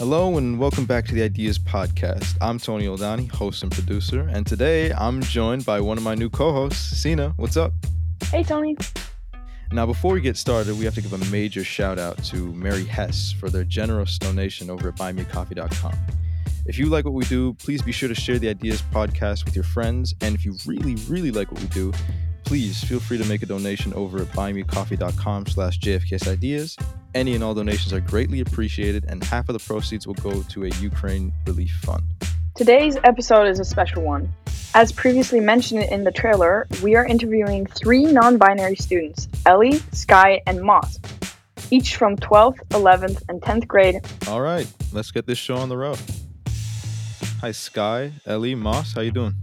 Hello and welcome back to the Ideas Podcast. I'm Tony Oldani, host and producer, and today I'm joined by one of my new co-hosts, Sina. What's up? Hey, Tony. Now, before we get started, we have to give a major shout out to Mary Hess for their generous donation over at buymeacoffee.com. If you like what we do, please be sure to share the Ideas Podcast with your friends, and if you really, really like what we do, please feel free to make a donation over at buymeacoffee.com slash jfksideas any and all donations are greatly appreciated, and half of the proceeds will go to a Ukraine relief fund. Today's episode is a special one. As previously mentioned in the trailer, we are interviewing three non binary students Ellie, Sky, and Moss, each from 12th, 11th, and 10th grade. All right, let's get this show on the road. Hi, Sky, Ellie, Moss, how you doing?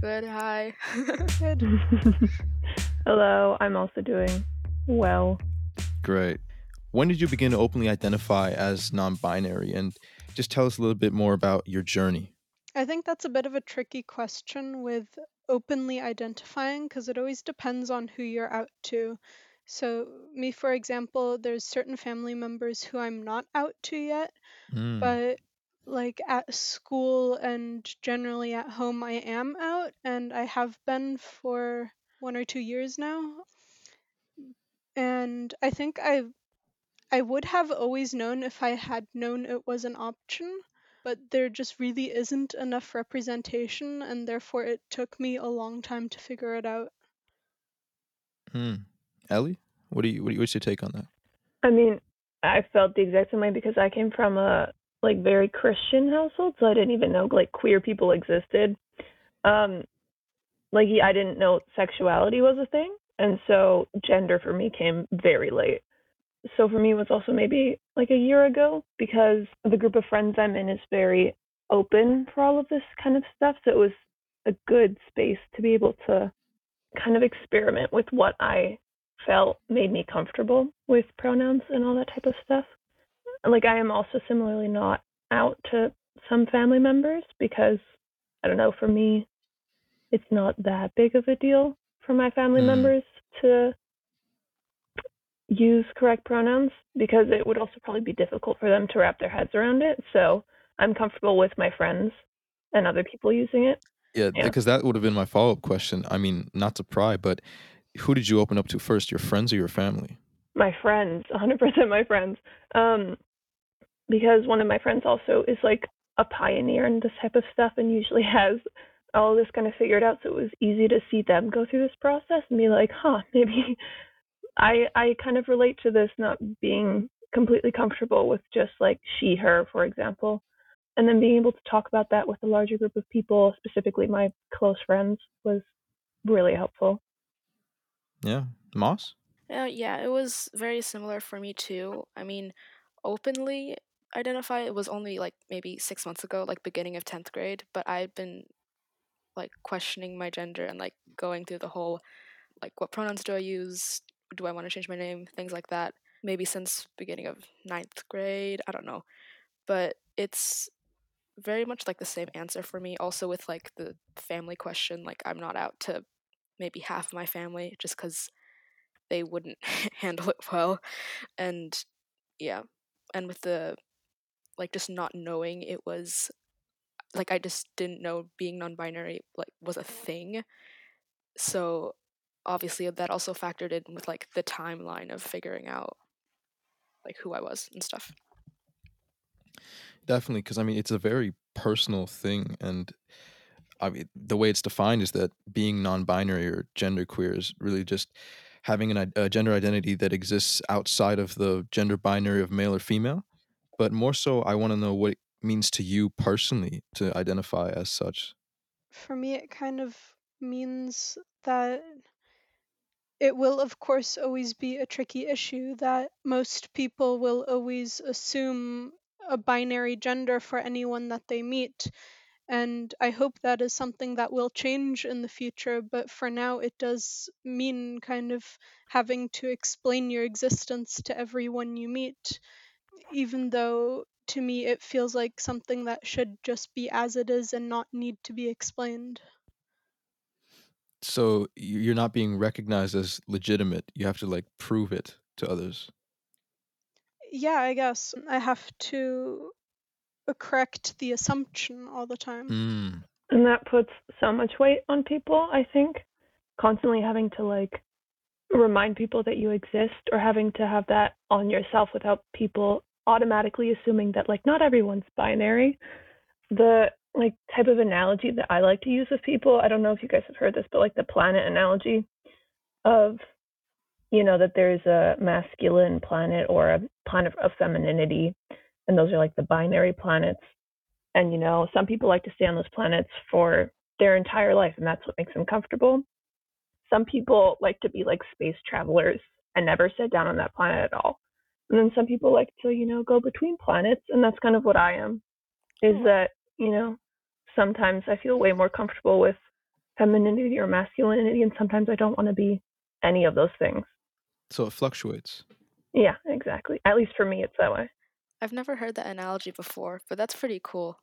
Good, hi. Good. Hello, I'm also doing well. Great. When did you begin to openly identify as non binary? And just tell us a little bit more about your journey. I think that's a bit of a tricky question with openly identifying because it always depends on who you're out to. So, me, for example, there's certain family members who I'm not out to yet, Mm, but like at school and generally at home, I am out and I have been for one or two years now. And I think I I would have always known if I had known it was an option, but there just really isn't enough representation, and therefore it took me a long time to figure it out. Hmm. Ellie, what do you, what do you, what's your take on that? I mean, I felt the exact same way because I came from a like very Christian household, so I didn't even know like queer people existed. Um, like I didn't know sexuality was a thing, and so gender for me came very late. So for me, it was also maybe like a year ago because the group of friends I'm in is very open for all of this kind of stuff. So it was a good space to be able to kind of experiment with what I felt made me comfortable with pronouns and all that type of stuff. Like I am also similarly not out to some family members because I don't know, for me it's not that big of a deal for my family Mm. members to use correct pronouns because it would also probably be difficult for them to wrap their heads around it. So I'm comfortable with my friends and other people using it. Yeah, Yeah. because that would have been my follow up question. I mean, not to pry, but who did you open up to first, your friends or your family? my friends, 100% my friends. Um, because one of my friends also is like a pioneer in this type of stuff and usually has all this kind of figured out. So it was easy to see them go through this process and be like, huh, maybe I I kind of relate to this not being completely comfortable with just like she, her, for example. And then being able to talk about that with a larger group of people, specifically my close friends, was really helpful. Yeah, Moss? Uh, yeah, it was very similar for me too. I mean, openly identify it was only like maybe six months ago, like beginning of 10th grade, but I've been like questioning my gender and like going through the whole like what pronouns do I use? Do I want to change my name? Things like that. Maybe since beginning of ninth grade. I don't know. But it's very much like the same answer for me. Also with like the family question, like I'm not out to maybe half my family just because they wouldn't handle it well and yeah and with the like just not knowing it was like i just didn't know being non-binary like was a thing so obviously that also factored in with like the timeline of figuring out like who i was and stuff Definitely, because I mean, it's a very personal thing. And I mean, the way it's defined is that being non binary or genderqueer is really just having an, a gender identity that exists outside of the gender binary of male or female. But more so, I want to know what it means to you personally to identify as such. For me, it kind of means that it will, of course, always be a tricky issue that most people will always assume a binary gender for anyone that they meet. And I hope that is something that will change in the future, but for now, it does mean kind of having to explain your existence to everyone you meet, even though to me it feels like something that should just be as it is and not need to be explained. So you're not being recognized as legitimate. You have to like prove it to others. yeah, I guess I have to correct the assumption all the time. Mm. And that puts so much weight on people, I think. Constantly having to like remind people that you exist or having to have that on yourself without people automatically assuming that like not everyone's binary. The like type of analogy that I like to use with people, I don't know if you guys have heard this, but like the planet analogy of you know that there's a masculine planet or a planet of femininity and those are like the binary planets. And you know some people like to stay on those planets for their entire life and that's what makes them comfortable. Some people like to be like space travelers and never sit down on that planet at all and then some people like to you know go between planets and that's kind of what i am is that you know sometimes i feel way more comfortable with femininity or masculinity and sometimes i don't want to be any of those things So it fluctuates. yeah exactly at least for me it's that way I've never heard that analogy before, but that's pretty cool.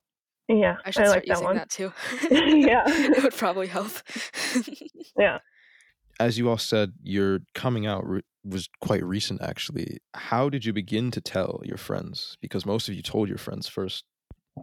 yeah I should like start that using one that too. Yeah. it would probably help. yeah As you all said, your coming out re- was quite recent, actually. How did you begin to tell your friends? Because most of you told your friends first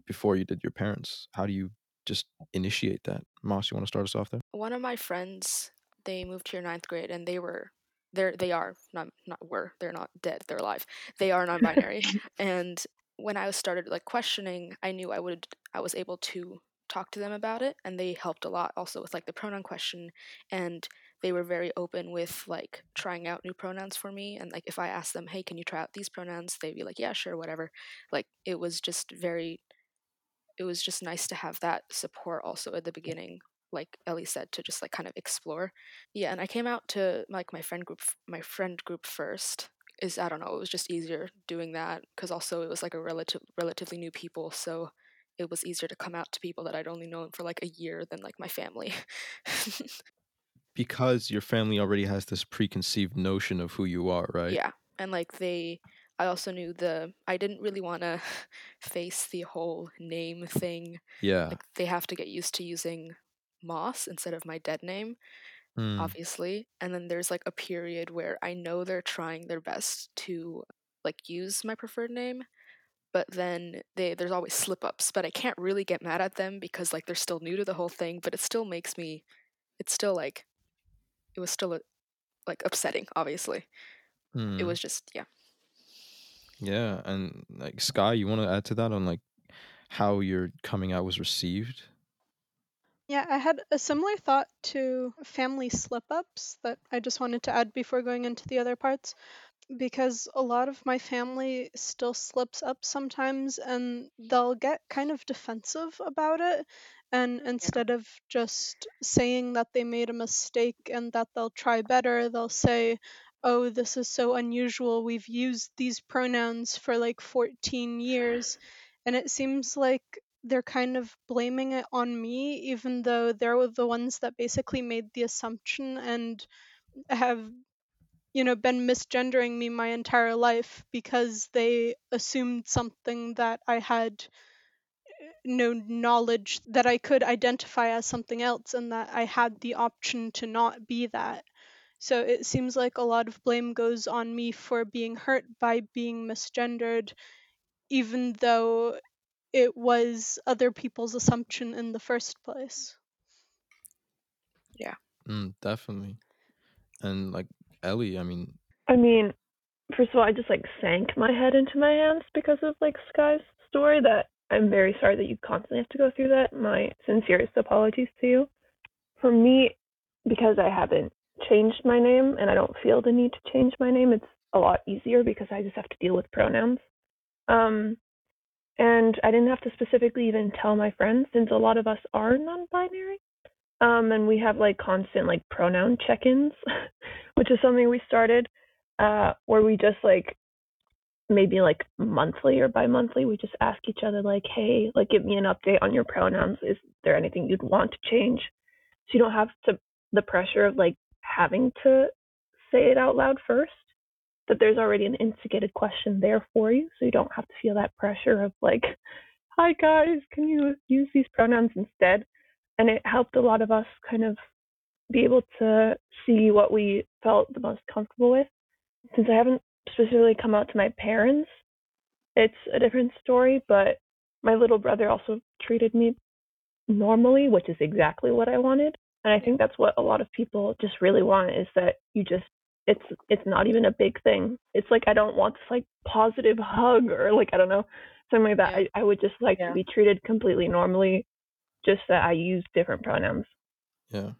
before you did your parents. How do you just initiate that? Moss, you want to start us off there? One of my friends, they moved here ninth grade, and they were they're they are not not were they're not dead they're alive they are non-binary and when i started like questioning i knew i would i was able to talk to them about it and they helped a lot also with like the pronoun question and they were very open with like trying out new pronouns for me and like if i asked them hey can you try out these pronouns? they'd be like yeah sure whatever. Like it was just very it was just nice to have that support also at the beginning like ellie said to just like kind of explore. Yeah and i came out to like my friend group my friend group first is i don't know it was just easier doing that because also it was like a relative relatively new people so it was easier to come out to people that i'd only known for like a year than like my family Because your family already has this preconceived notion of who you are, right? yeah and like they i also knew the i didn't really want to face the whole name thing Yeah. like they have to get used to using moss instead of my dead name Mm. obviously and then there's like a period where i know they're trying their best to like use my preferred name but then they there's always slip ups but i can't really get mad at them because like they're still new to the whole thing but it still makes me it's still like it was still a, like upsetting obviously it Mm. was just yeah Yeah, and like Sky, you want to add to that on like how your coming out was received? Yeah, I had a similar thought to family slip ups that I just wanted to add before going into the other parts because a lot of my family still slips up sometimes and they'll get kind of defensive about it. And instead of just saying that they made a mistake and that they'll try better, they'll say, Oh, this is so unusual. We've used these pronouns for like 14 years. And it seems like they're kind of blaming it on me, even though they're the ones that basically made the assumption and have, you know, been misgendering me my entire life because they assumed something that I had no knowledge that I could identify as something else and that I had the option to not be that. So it seems like a lot of blame goes on me for being hurt by being misgendered, even though it was other people's assumption in the first place. Mm, definitely. And like Ellie, I mean, I mean, first of all, I just like sank my head into my hands because of like Sky's story. That I'm very sorry that you constantly have to go through that. My sincerest apologies to you. For me, because I haven't changed my name and I don't feel the need to change my name, it's a lot easier because I just have to deal with pronouns. Um, and I didn't have to specifically even tell my friends since a lot of us are non-binary. Um, and we have like constant like pronoun check-ins, which is something we started, uh, where we just like maybe like monthly or bi-monthly, we just ask each other like, hey, like give me an update on your pronouns. Is there anything you'd want to change? So you don't have to the pressure of like having to say it out loud first. That there's already an instigated question there for you, so you don't have to feel that pressure of like, hi guys, can you use these pronouns instead? and it helped a lot of us kind of be able to see what we felt the most comfortable with. Since I haven't specifically come out to my parents, it's a different story, but my little brother also treated me normally, which is exactly what I wanted. And I think that's what a lot of people just really want is that you just it's it's not even a big thing. It's like I don't want this like positive hug or like I don't know something like that. I, I would just like Yeah. to be treated completely normally, just that I use different pronouns. Yeah.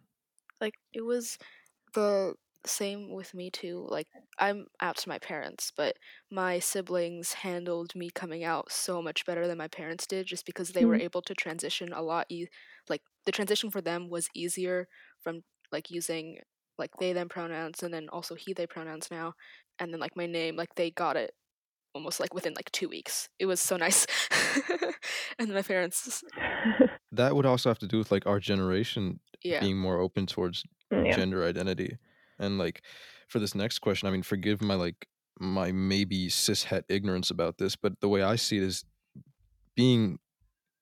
like it was the same with me too like i'm out to my parents but my siblings handled me coming out so much better than my parents did just because they were mm-hmm. able to transition a lot e- like the transition for them was easier from like using like they them pronouns and then also he they pronouns now and then like my name like they got it almost like within like two weeks it was so nice and my parents That would also have to do with like our generation yeah being more open towards mm, yeah. gender identity. And like for this next question, I mean, forgive my like my maybe cishet ignorance about this, but the way I see it is being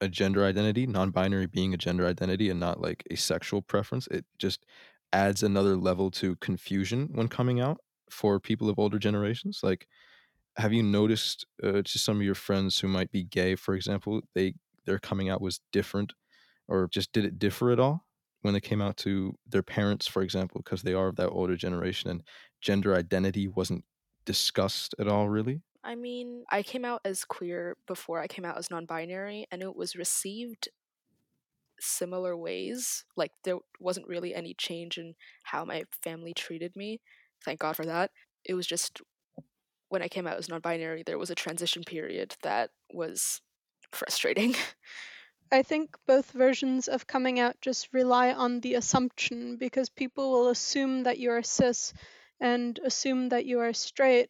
a gender identity, non-binary being a gender identity and not like a sexual preference, it just adds another level to confusion when coming out for people of older generations. Like have you noticed uh, to some of your friends who might be gay, for example, they their coming out was different or just did it differ at all when they came out to their parents, for example, because they are of that older generation and gender identity wasn't discussed at all, really? I mean, I came out as queer before I came out as non binary, and it was received similar ways. Like, there wasn't really any change in how my family treated me. Thank God for that. It was just when I came out as non binary, there was a transition period that was frustrating. I think both versions of coming out just rely on the assumption because people will assume that you are cis and assume that you are straight.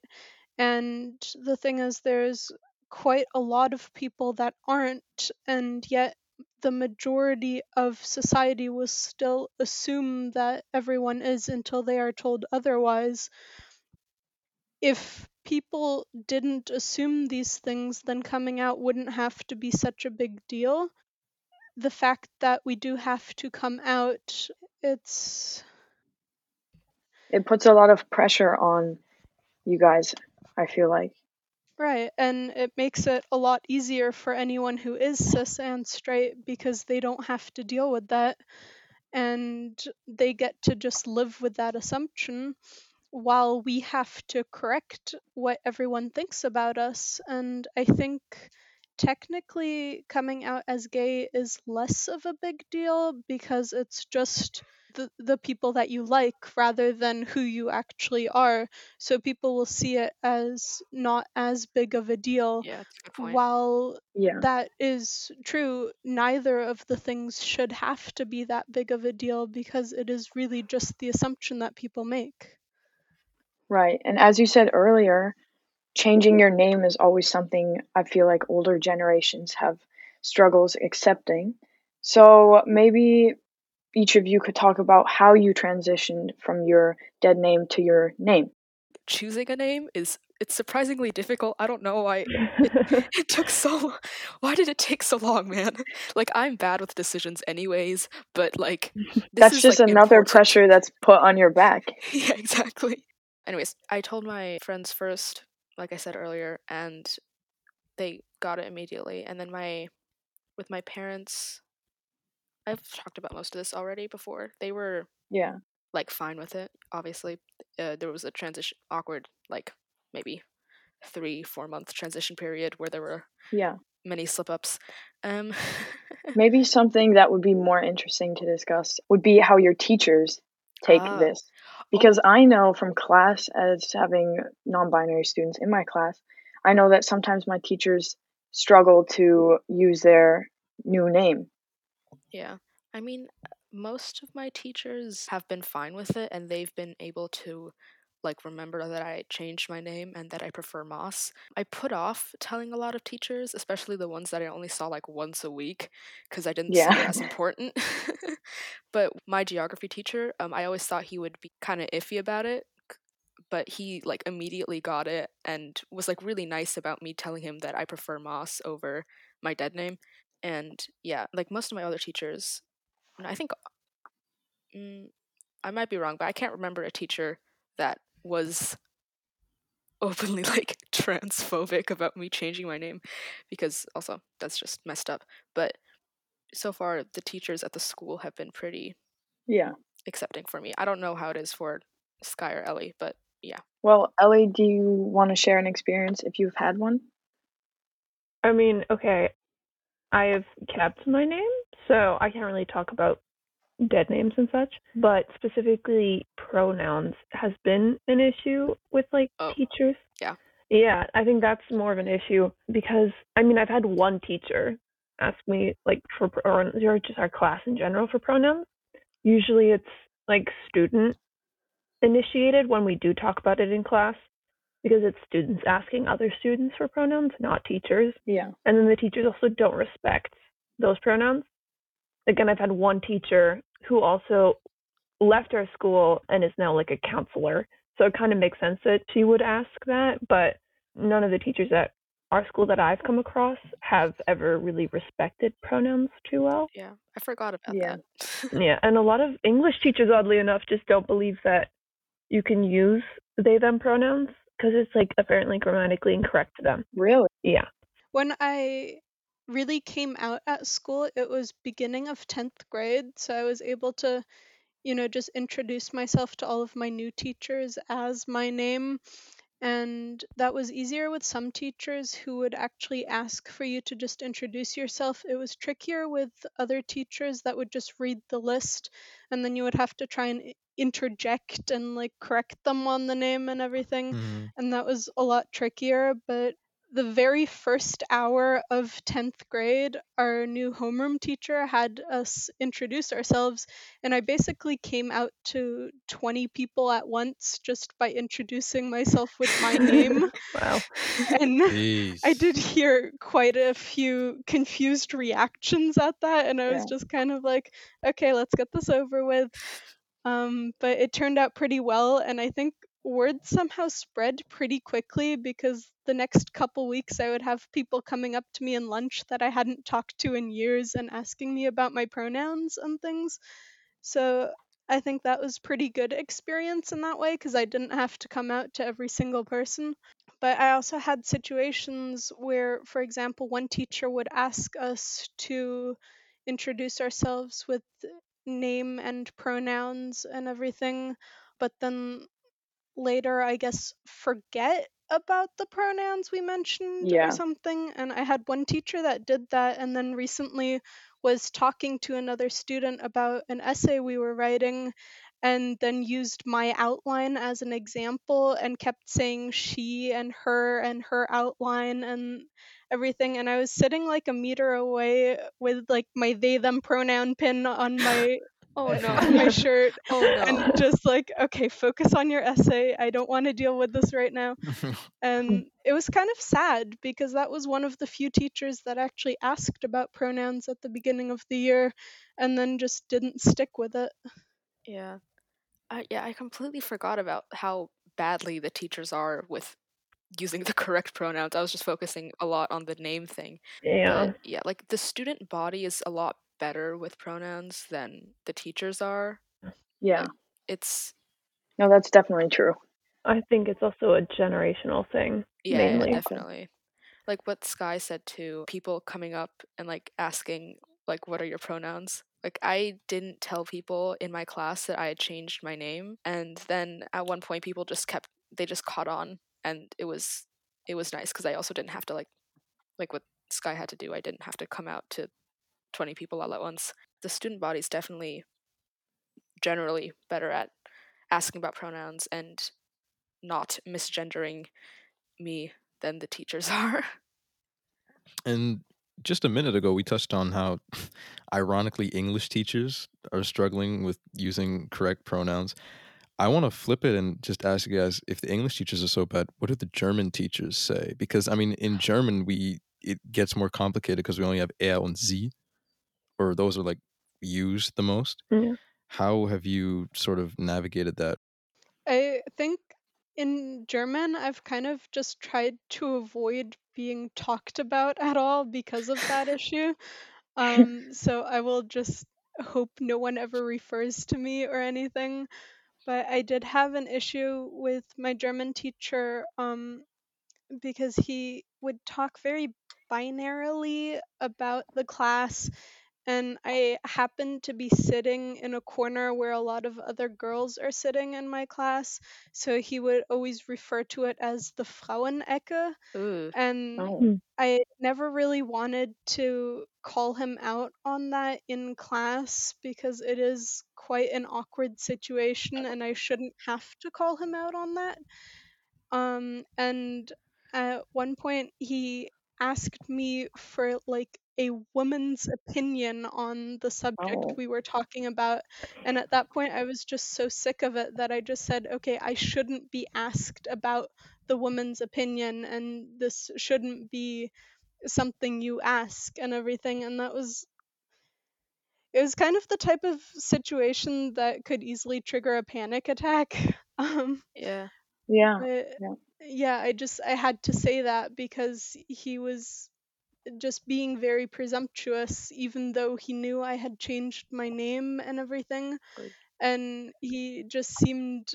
And the thing is, there's quite a lot of people that aren't, and yet the majority of society will still assume that everyone is until they are told otherwise. If people didn't assume these things, then coming out wouldn't have to be such a big deal the fact that we do have to come out it's It puts a lot of pressure on you guys, I feel like. right and it makes it a lot easier for anyone who is cis and straight because they don't have to deal with that and they get to just live with that assumption while we have to correct what everyone thinks about us and i think technically coming out as gay is less of a big deal because it's just the, the people that you like rather than who you actually are. So people will see it as not as big of a deal. yeah, that's a good point. While Yeah. that is true, neither of the things should have to be that big of a deal because it is really just the assumption that people make. Right. And as you said earlier, changing your name is always something I feel like older generations have struggles accepting. So maybe each of you could talk about how you transitioned from your dead name to your name. Choosing a name is it's surprisingly difficult. I don't know why it, it took so why did it take so long, man? Like I'm bad with decisions anyways, but like this That's is, just like, another important. pressure that's put on your back. yeah, exactly. Anyways, I told my friends first, like I said earlier, and they got it immediately. And then my, with my parents, I've talked about most of this already before. They were Yeah. like fine with it. Obviously, uh, there was a transition, awkward, like maybe three, four month transition period where there were Yeah. many slip ups. Um, Maybe something that would be more interesting to discuss would be how your teachers take Ah. this. Because I know from class, as having non binary students in my class, I know that sometimes my teachers struggle to use their new name. Yeah. I mean, most of my teachers have been fine with it and they've been able to like remember that I changed my name and that I prefer Moss. I put off telling a lot of teachers, especially the ones that I only saw like once a week because I didn't see Yeah. it as important. but my geography teacher, um I always thought he would be kind of iffy about it, but he like immediately got it and was like really nice about me telling him that I prefer Moss over my dead name. And yeah, like most of my other teachers, I think mm, I might be wrong, but I can't remember a teacher that was openly like transphobic about me changing my name because also that's just messed up. But so far the teachers at the school have been pretty Yeah. accepting for me. I don't know how it is for Sky or Ellie, but yeah. Well, Ellie, do you want to share an experience if you've had one? I mean, okay, I have kept my name, so I can't really talk about dead names and such, but specifically pronouns has been an issue with like Oh. teachers. Yeah. Yeah, I think that's more of an issue because I mean, I've had one teacher ask me like for or just our class in general for pronouns. Usually it's like student initiated when we do talk about it in class because it's students asking other students for pronouns, not teachers Yeah. and then the teachers also don't respect those pronouns. Again, I've had one teacher who also left our school and is now like a counselor. So it kind of makes sense that she would ask that, but none of the teachers at our school that I've come across have ever really respected pronouns too well. Yeah. I forgot about Yeah. that. Yeah, and a lot of English teachers, oddly enough, just don't believe that you can use they them pronouns because it's like apparently grammatically incorrect to them. Really? Yeah. When I really came out at school, it was beginning of 10th grade, so I was able to, you know, just introduce myself to all of my new teachers as my name. And that was easier with some teachers who would actually ask for you to just introduce yourself. It was trickier with other teachers that would just read the list and then you would have to try and interject and like correct them on the name and everything Mhm. and that was a lot trickier. But the very first hour of 10th grade, our new homeroom teacher had us introduce ourselves, and I basically came out to 20 people at once just by introducing myself with my name. Wow. and I did hear quite a few confused reactions at that, and I was Yeah. just kind of like, okay, let's get this over with. Um, but it turned out pretty well, and I think word somehow spread pretty quickly because the next couple weeks I would have people coming up to me in lunch that I hadn't talked to in years and asking me about my pronouns and things. So I think that was pretty good experience in that way because I didn't have to come out to every single person. But I also had situations where, for example, one teacher would ask us to introduce ourselves with name and pronouns and everything, but then later, I guess, forget about the pronouns we mentioned Yeah. or something. And I had one teacher that did that, and then recently was talking to another student about an essay we were writing and then used my outline as an example and kept saying she and her and her outline and everything and i was sitting like a meter away with like my they them pronoun pin on my Oh no. my shirt Oh no. and just like okay focus on your essay i don't want to deal with this right now and it was kind of sad because that was one of the few teachers that actually asked about pronouns at the beginning of the year and then just didn't stick with it Yeah. I yeah, I completely forgot about how badly the teachers are with using the correct pronouns. I was just focusing a lot on the name thing. Yeah. But yeah, like the student body is a lot better with pronouns than the teachers are. Yeah. It's No, that's definitely true. I think it's also a generational thing. yeah, yeah, Mainly. definitely. Like what Sky said too, people coming up and like asking like what are your pronouns? Like I didn't tell people in my class that I had changed my name and then at one point people just kept they just caught on and it was it was nice cuz I also didn't have to like like what Sky had to do. I didn't have to come out to 20 people all at once. The student body is definitely generally better at asking about pronouns and not misgendering me than the teachers are. And just a minute ago, we touched on how, ironically, English teachers are struggling with using correct pronouns. I want to flip it and just ask you guys if the English teachers are so bad, what do the German teachers say? Because I mean, in German, we it gets more complicated because we only have er and sie, or those are like used the most. Yeah. How have you sort of navigated that? I think in German, I've kind of just tried to avoid being talked about at all because of that issue. Um, so I will just hope no one ever refers to me or anything. but I did have an issue with my German teacher um, because he would talk very binarily about the class and I happened to be sitting in a corner where a lot of other girls are sitting in my class, so he would always refer to it as the Frauenecke, Ooh. and Oh. I never really wanted to call him out on that in class because it is quite an awkward situation and I shouldn't have to call him out on that. Um, and at one point he asked me for like a woman's opinion on the subject Oh. we were talking about. And at that point, I was just so sick of it that I just said, okay, I shouldn't be asked about the woman's opinion, and this shouldn't be something you ask and everything. And that was. It was kind of the type of situation that could easily trigger a panic attack. Um, Yeah. Yeah. but Yeah. yeah, I just I had to say that because he was just being very presumptuous, even though he knew I had changed my name and everything, Good. and he just seemed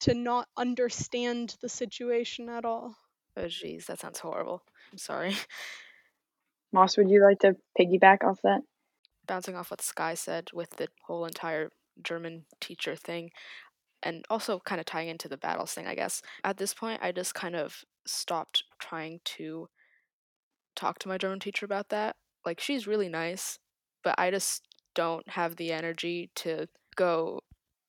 to not understand the situation at all. Oh jeez, that sounds horrible. I'm sorry. Moss, would you like to piggyback off that? Bouncing off what Sky said with the whole entire German teacher thing, and also kind of tying into the battles thing, I guess. At this point, I just kind of stopped trying to talk to my German teacher about that. Like, she's really nice, but I just don't have the energy to go,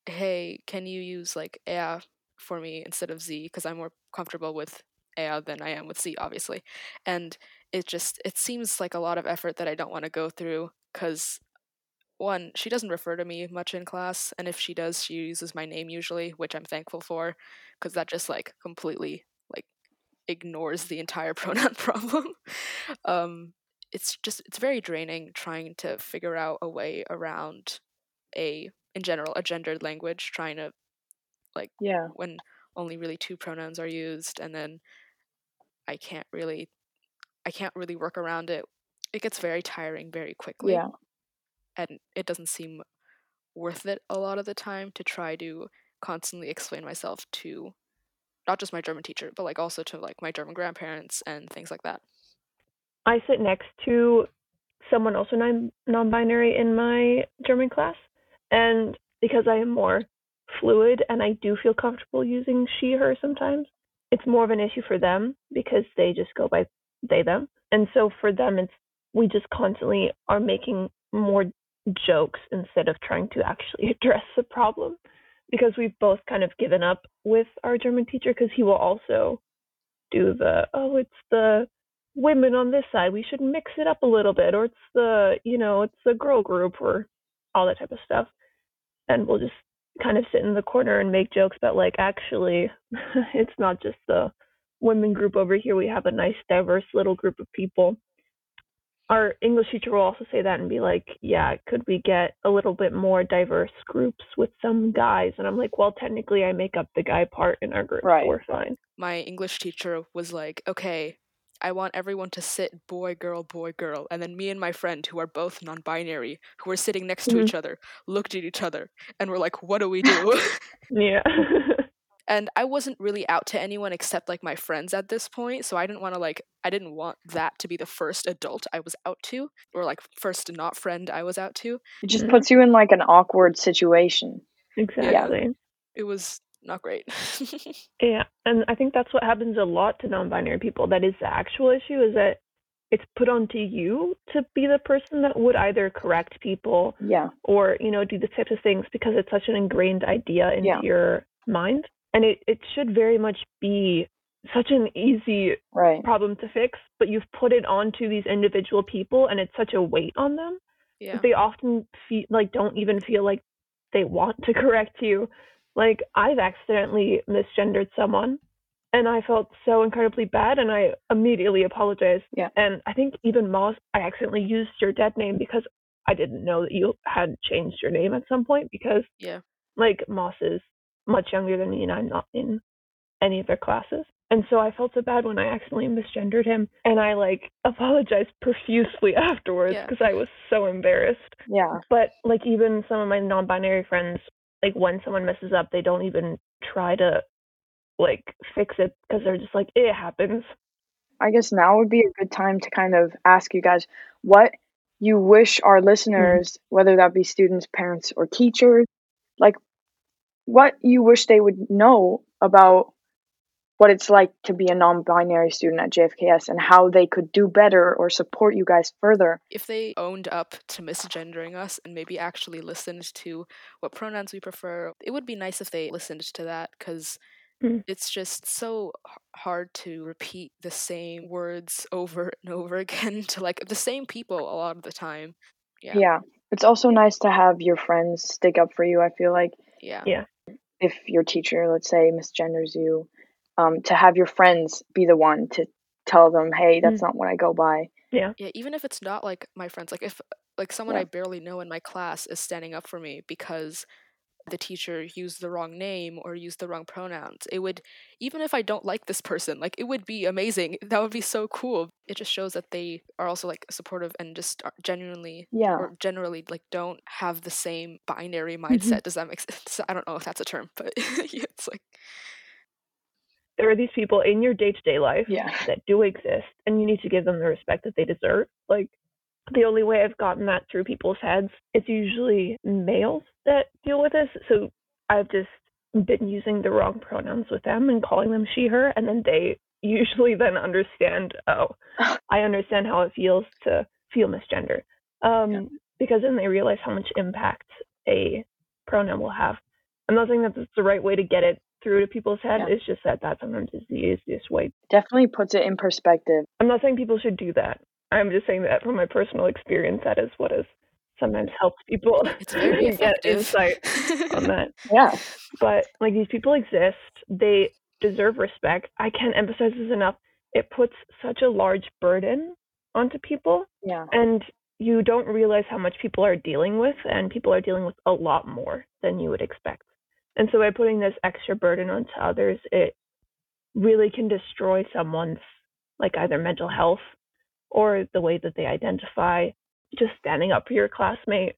hey, can you use like er for me instead of sie? Because I'm more comfortable with er than I am with sie, obviously. And it just, it seems like a lot of effort that I don't want to go through because one, she doesn't refer to me much in class, and if she does, she uses my name usually, which I'm thankful for, because that just like completely ignores the entire pronoun problem. um, it's just it's very draining trying to figure out a way around a in general a gendered language, trying to like Yeah. when only really two pronouns are used, and then I can't really I can't really work around it. It gets very tiring very quickly Yeah. and it doesn't seem worth it a lot of the time to try to constantly explain myself to not just my German teacher, but like also to like my German grandparents and things like that. I sit next to someone also non non-binary in my German class, and because I am more fluid and I do feel comfortable using she her sometimes, it's more of an issue for them because they just go by they them, and so for them it's we just constantly are making more jokes instead of trying to actually address the problem because we've both kind of given up with our German teacher because he will also do the oh it's the women on this side we should mix it up a little bit or it's the you know it's the girl group or all that type of stuff. And we'll just kind of sit in the corner and make jokes about like actually it's not just the women group over here. We have a nice diverse little group of people our english teacher will also say that and be like yeah could we get a little bit more diverse groups with some guys and i'm like well technically i make up the guy part in our group Right. so we're fine My English teacher was like, okay, I want everyone to sit boy, girl, boy, girl. And then me and my friend, who are both non binary, who are sitting next to Mhm. each other, looked at each other and were like, what do we do? yeah and I wasn't really out to anyone except like my friends at this point. So I didn't want to like, I didn't want that to be the first adult I was out to, or like first not friend I was out to. It just Mhm. puts you in like an awkward situation. exactly It was not great. Yeah, and I think that's what happens a lot to non-binary people. That is the actual issue is that it's put onto you to be the person that would either correct people Yeah. or, you know, do the types of things because it's such an ingrained idea into Yeah. your mind. And it, it should very much be such an easy Right. problem to fix, but you've put it onto these individual people and it's such a weight on them yeah. they often feel like don't even feel like they want to correct you. Like I've accidentally misgendered someone and I felt so incredibly bad and I immediately apologized. Yeah. And I think even Moss I accidentally used your dead name because I didn't know that you had changed your name at some point because Yeah. like Moss is much younger than me and I'm not in any of their classes. And so I felt so bad when I accidentally misgendered him and I like apologized profusely afterwards Yeah. because I was so embarrassed Yeah. but like even some of my non-binary friends like when someone messes up, they don't even try to like fix it because they're just like it happens. I guess now would be a good time to kind of ask you guys what you wish our listeners, mm-hmm. whether that be students, parents, or teachers, like what you wish they would know about what it's like to be a non-binary student at JFKS and how they could do better or support you guys further. If they owned up to misgendering us and maybe actually listened to what pronouns we prefer, it would be nice if they listened to that because mm. it's just so hard to repeat the same words over and over again to like the same people a lot of the time. Yeah. Yeah. It's also nice to have your friends stick up for you, I feel like. Yeah. Yeah. If your teacher, let's say, misgenders you, um, to have your friends be the one to tell them, hey, that's mm. not what I go by. Yeah. Yeah, even if it's not like my friends, like if like someone yeah. I barely know in my class is standing up for me because the teacher used the wrong name or used the wrong pronouns. It would, even if I don't like this person, like it would be amazing. That would be so cool. It just shows that they are also like supportive and just genuinely, yeah, or generally like don't have the same binary mindset. Mm-hmm. Does that make sense? I don't know if that's a term, but it's like there are these people in your day to day life yeah. that do exist, and you need to give them the respect that they deserve. Like the only way I've gotten that through people's heads, it's usually males that deal with this. So I've just been using the wrong pronouns with them and calling them she, her, and then they usually then understand, oh, I understand how it feels to feel misgendered. Um, yeah. Because then they realize how much impact a pronoun will have. I'm not saying that that's the right way to get it through to people's head. Yeah. It's just that that sometimes is the easiest way. Definitely puts it in perspective. I'm not saying people should do that. I'm just saying that from my personal experience, that is what has sometimes helped people get insight on that. Yeah. But like these people exist, they deserve respect. I can't emphasize this enough. It puts such a large burden onto people. Yeah. And you don't realize how much people are dealing with, and people are dealing with a lot more than you would expect. And so by putting this extra burden onto others, it really can destroy someone's like either mental health or the way that they identify, just standing up for your classmate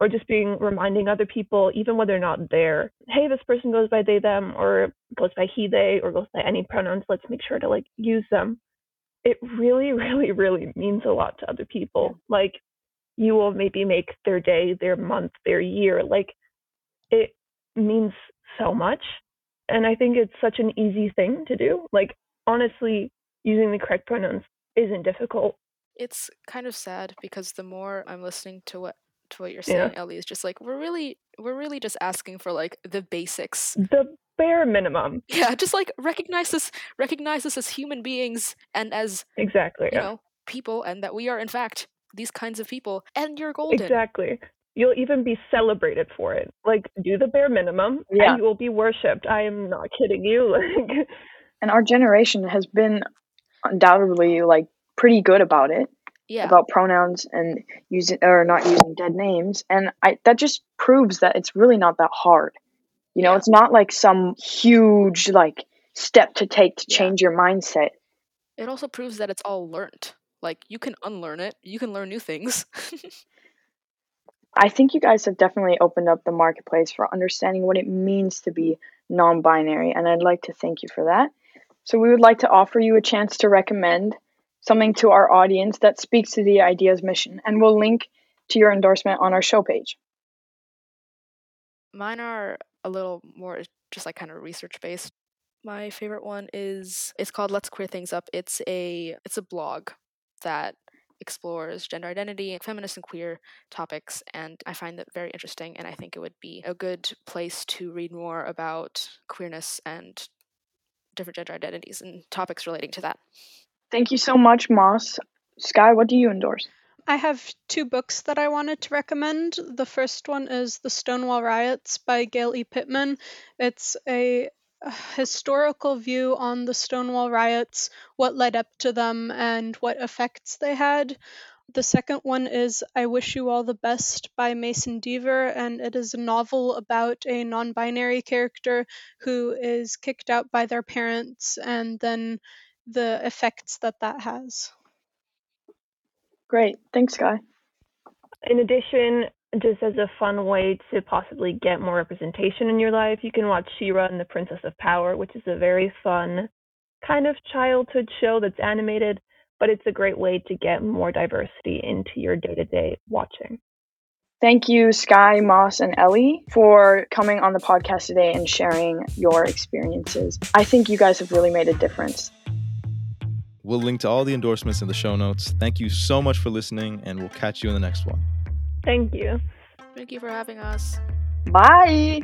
or just being reminding other people, even when they're not there, hey, this person goes by they, them, or goes by he, they, or goes by any pronouns. Let's make sure to like use them. It really, really, really means a lot to other people. Like you will maybe make their day, their month, their year. Like it means so much. And I think it's such an easy thing to do. Like, honestly, using the correct pronouns isn't difficult. It's kind of sad because the more I'm listening to what to what you're saying, yeah. Ellie, is just like we're really we're really just asking for like the basics. The bare minimum. Yeah, just like recognize this recognize us as human beings and as exactly you yeah. know people and that we are in fact these kinds of people and you're golden. Exactly you'll even be celebrated for it. Like do the bare minimum yeah. and you will be worshipped. I am not kidding you. Like and our generation has been undoubtedly like pretty good about it. Yeah. About pronouns and using or not using dead names. And I that just proves that it's really not that hard. You know, yeah. it's not like some huge like step to take to change yeah. your mindset. It also proves that it's all learned. Like you can unlearn it. You can learn new things. I think you guys have definitely opened up the marketplace for understanding what it means to be non binary, and I'd like to thank you for that. So, we would like to offer you a chance to recommend something to our audience that speaks to the idea's mission, and we'll link to your endorsement on our show page. Mine are a little more just like kind of research based. My favorite one is it's called Let's Queer Things Up. It's a it's a blog that explores gender identity, feminist and queer topics, and I find that very interesting. And I think it would be a good place to read more about queerness and different gender identities and topics relating to that. Thank you so much, Moss. Sky, what do you endorse? I have two books that I wanted to recommend. The first one is The Stonewall Riots by Gail E. Pittman. It's a historical view on the Stonewall riots, what led up to them, and what effects they had. The second one is I Wish You All the Best by Mason Deaver, and it is a novel about a non binary character who is kicked out by their parents and then the effects that that has. Great. Thanks, Guy. In addition, just as a fun way to possibly get more representation in your life, you can watch She-Ra and the Princess of Power, which is a very fun kind of childhood show that's animated, but it's a great way to get more diversity into your day-to-day watching. Thank you, Sky, Moss, and Ellie, for coming on the podcast today and sharing your experiences. I think you guys have really made a difference. We'll link to all the endorsements in the show notes. Thank you so much for listening, and we'll catch you in the next one. Thank you. Thank you for having us. Bye.